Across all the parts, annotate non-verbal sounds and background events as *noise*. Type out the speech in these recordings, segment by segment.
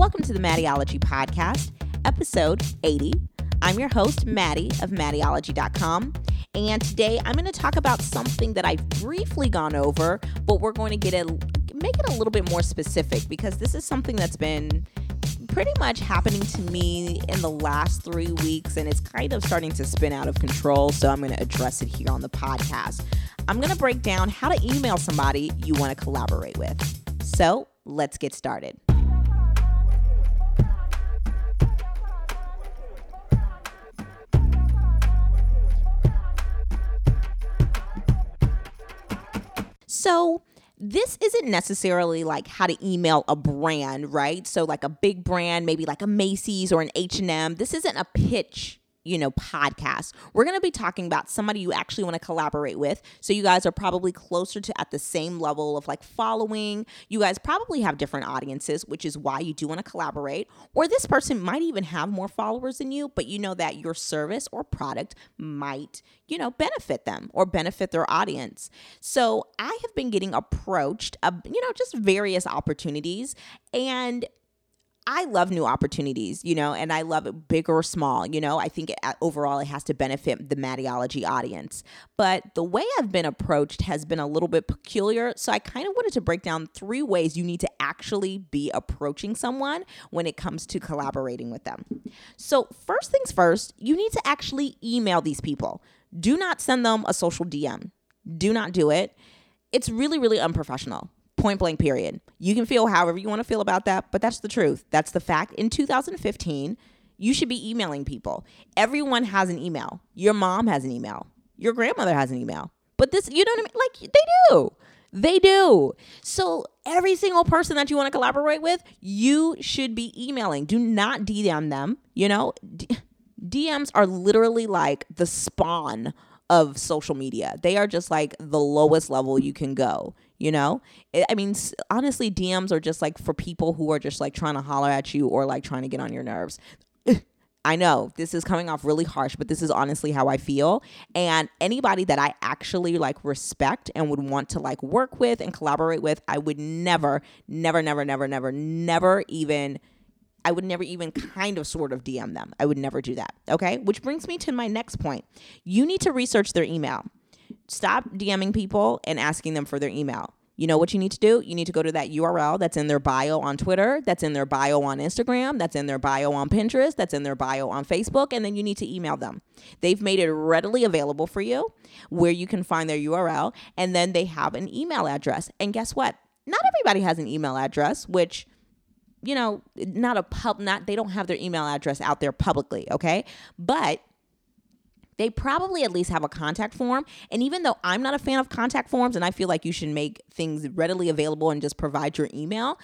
Welcome to the Mattieologie Podcast, episode 80. I'm your host, Mattie of Mattieologie.com. And today I'm going to talk about something that I've briefly gone over, but we're going to get a make it a little bit more specific because this is something that's been pretty much happening to me in the last three weeks and it's kind of starting to spin out of control. So I'm going to address it here on the podcast. I'm going to break down how to email somebody you want to collaborate with. So let's get started. So, this isn't necessarily like how to email a brand, right? So like a big brand, maybe like a Macy's or an H&M. This isn't a pitch you know, podcast. We're going to be talking about somebody you actually want to collaborate with. So you guys are probably closer to at the same level of like following. You guys probably have different audiences, which is why you do want to collaborate. Or this person might even have more followers than you, but you know that your service or product might, you know, benefit them or benefit their audience. So I have been getting approached, uh, you know, just various opportunities and I love new opportunities, you know, and I love it big or small, you know. I think it, uh, overall it has to benefit the Mattieologie audience. But the way I've been approached has been a little bit peculiar. So I kind of wanted to break down three ways you need to actually be approaching someone when it comes to collaborating with them. So, first things first, you need to actually email these people. Do not send them a social DM. Do not do it. It's really, really unprofessional point blank period. You can feel however you want to feel about that but that's the truth. That's the fact. In 2015 you should be emailing people. Everyone has an email. Your mom has an email. Your grandmother has an email. But this you know what i mean? Like they do. They do. So every single person that you want to collaborate with you should be emailing. Do not dm them you know? D- dms are literally like the spawn of social media. They are just like the lowest level you can go, you know? I mean, honestly, DMs are just like for people who are just like trying to holler at you or like trying to get on your nerves. *laughs* I know this is coming off really harsh, but this is honestly how I feel. And anybody that I actually like respect and would want to like work with and collaborate with, I would never, never, never, never, never, never even I would never even kind of sort of DM them. I would never do that. Okay. Which brings me to my next point. You need to research their email. Stop DMing people and asking them for their email. You know what you need to do? You need to go to that URL that's in their bio on Twitter, that's in their bio on Instagram, that's in their bio on Pinterest, that's in their bio on Facebook, and then you need to email them. They've made it readily available for you where you can find their URL, and then they have an email address. And guess what? Not everybody has an email address, which you know, not a pub, not, they don't have their email address out there publicly, okay? But they probably at least have a contact form. And even though I'm not a fan of contact forms and I feel like you should make things readily available and just provide your email,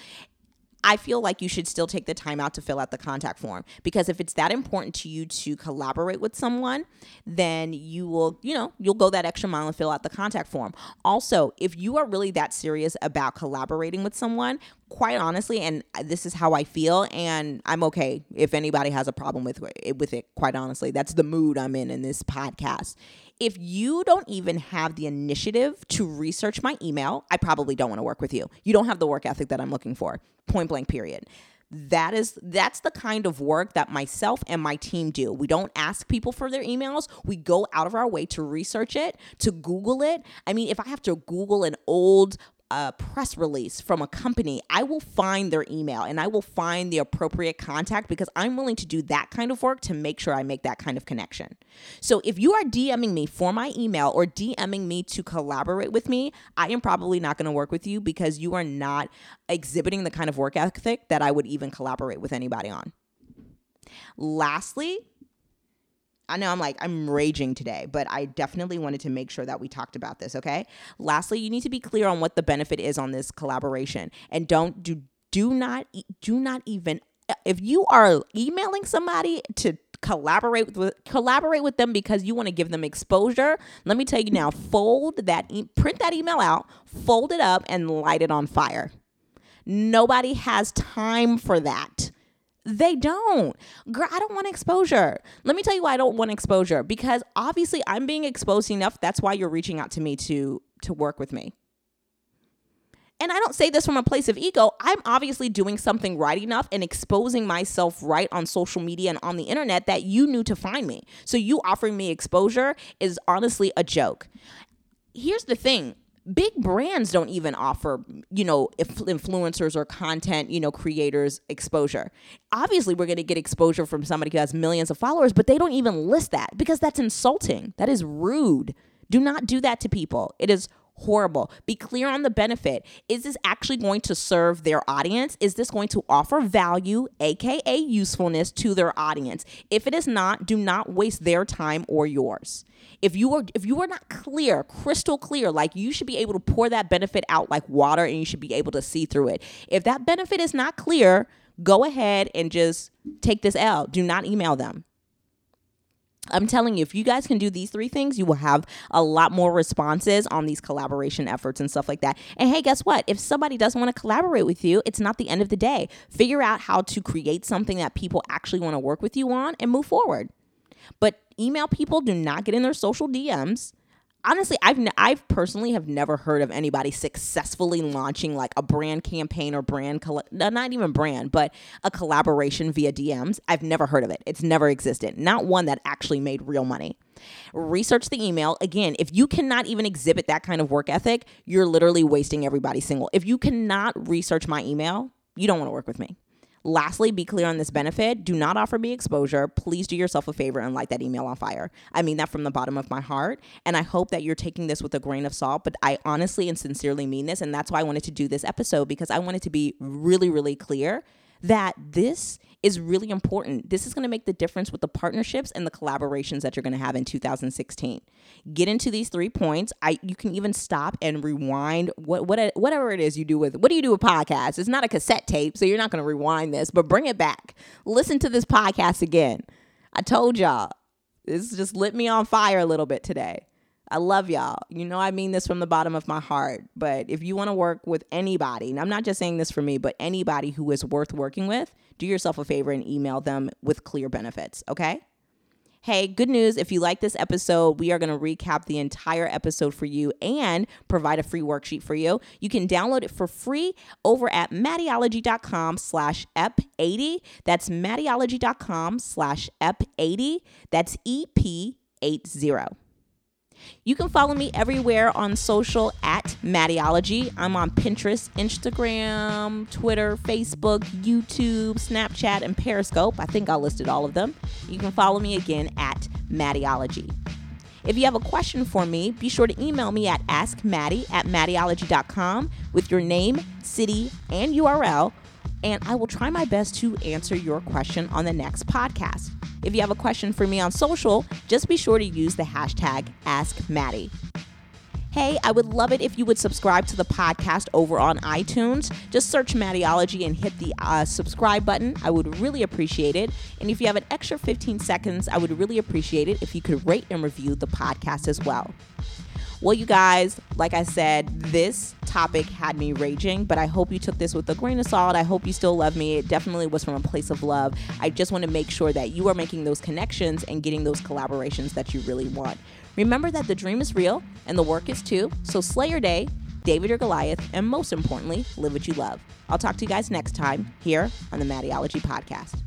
I feel like you should still take the time out to fill out the contact form because if it's that important to you to collaborate with someone, then you will, you know, you'll go that extra mile and fill out the contact form. Also, if you are really that serious about collaborating with someone, quite honestly, and this is how I feel, and I'm okay if anybody has a problem with it, with it. Quite honestly, that's the mood I'm in in this podcast. If you don't even have the initiative to research my email, I probably don't want to work with you. You don't have the work ethic that I'm looking for. Point blank. Period that is that's the kind of work that myself and my team do we don't ask people for their emails we go out of our way to research it to google it i mean if i have to google an old a press release from a company, I will find their email and I will find the appropriate contact because I'm willing to do that kind of work to make sure I make that kind of connection. So if you are DMing me for my email or DMing me to collaborate with me, I am probably not going to work with you because you are not exhibiting the kind of work ethic that I would even collaborate with anybody on. Lastly, I know I'm like, I'm raging today, but I definitely wanted to make sure that we talked about this, okay? Lastly, you need to be clear on what the benefit is on this collaboration. And don't do do not do not even if you are emailing somebody to collaborate with collaborate with them because you want to give them exposure let me tell you now fold that e- print that email out fold it up and light it on fire. Nobody has time for that they don't. Girl, I don't want exposure. Let me tell you why I don't want exposure because obviously I'm being exposed enough. That's why you're reaching out to me to to work with me. And I don't say this from a place of ego. I'm obviously doing something right enough and exposing myself right on social media and on the internet that you knew to find me. So you offering me exposure is honestly a joke. Here's the thing big brands don't even offer you know influencers or content you know creators exposure. Obviously we're going to get exposure from somebody who has millions of followers but they don't even list that because that's insulting. That is rude. Do not do that to people. It is horrible. Be clear on the benefit. Is this actually going to serve their audience? Is this going to offer value, aka usefulness, to their audience? If it is not, do not waste their time or yours. If you are if you are not clear, crystal clear, like you should be able to pour that benefit out like water and you should be able to see through it. If that benefit is not clear, go ahead and just take this out. Do not email them. I'm telling you, if you guys can do these three things, you will have a lot more responses on these collaboration efforts and stuff like that. And hey, guess what? If somebody doesn't want to collaborate with you, it's not the end of the day. Figure out how to create something that people actually want to work with you on and move forward. But email people, do not get in their social DMs honestly i've n- i've personally have never heard of anybody successfully launching like a brand campaign or brand coll- not even brand but a collaboration via dms i've never heard of it. It's never existed. Not one that actually made real money. Research the email. Again if you cannot even exhibit that kind of work ethic you're literally wasting everybody's single. If you cannot research my email you don't want to work with me Lastly, be clear on this benefit. Do not offer me exposure. Please do yourself a favor and light that email on fire. I mean that from the bottom of my heart. And I hope that you're taking this with a grain of salt, but I honestly and sincerely mean this. And that's why I wanted to do this episode because I wanted to be really, really clear that this is really important. This is going to make the difference with the partnerships and the collaborations that you're going to have in 2016. Get into these three points. I you can even stop and rewind what what whatever it is you do with what do you do with podcasts? It's not a cassette tape, so you're not going to rewind this, but bring it back. Listen to this podcast again. I told y'all this just lit me on fire a little bit today. I love y'all. You know, I mean this from the bottom of my heart. But if you want to work with anybody, and I'm not just saying this for me, but anybody who is worth working with, do yourself a favor and email them with clear benefits, okay? Hey, good news. If you like this episode, we are going to recap the entire episode for you and provide a free worksheet for you. You can download it for free over at mattieologie.com slash EP80. That's mattieologie.com slash EP80. That's EP80. You can follow me everywhere on social at Mattieologie. I'm on Pinterest, Instagram, Twitter, Facebook, YouTube, Snapchat, and Periscope. I think I listed all of them. You can follow me again at Mattieologie. If you have a question for me, be sure to email me at askmattie at mattieologie.com with your name, city, and URL, and I will try my best to answer your question on the next podcast. If you have a question for me on social, just be sure to use the hashtag AskMattie. Hey, I would love it if you would subscribe to the podcast over on iTunes. Just search Mattieologie and hit the uh, subscribe button. I would really appreciate it. And if you have an extra 15 seconds, I would really appreciate it if you could rate and review the podcast as well. Well, you guys, like I said, this topic had me raging, but I hope you took this with a grain of salt. I hope you still love me. It definitely was from a place of love. I just want to make sure that you are making those connections and getting those collaborations that you really want. Remember that the dream is real and the work is too. So slay your day, David or Goliath, and most importantly, live what you love. I'll talk to you guys next time here on the Mattieologie Podcast.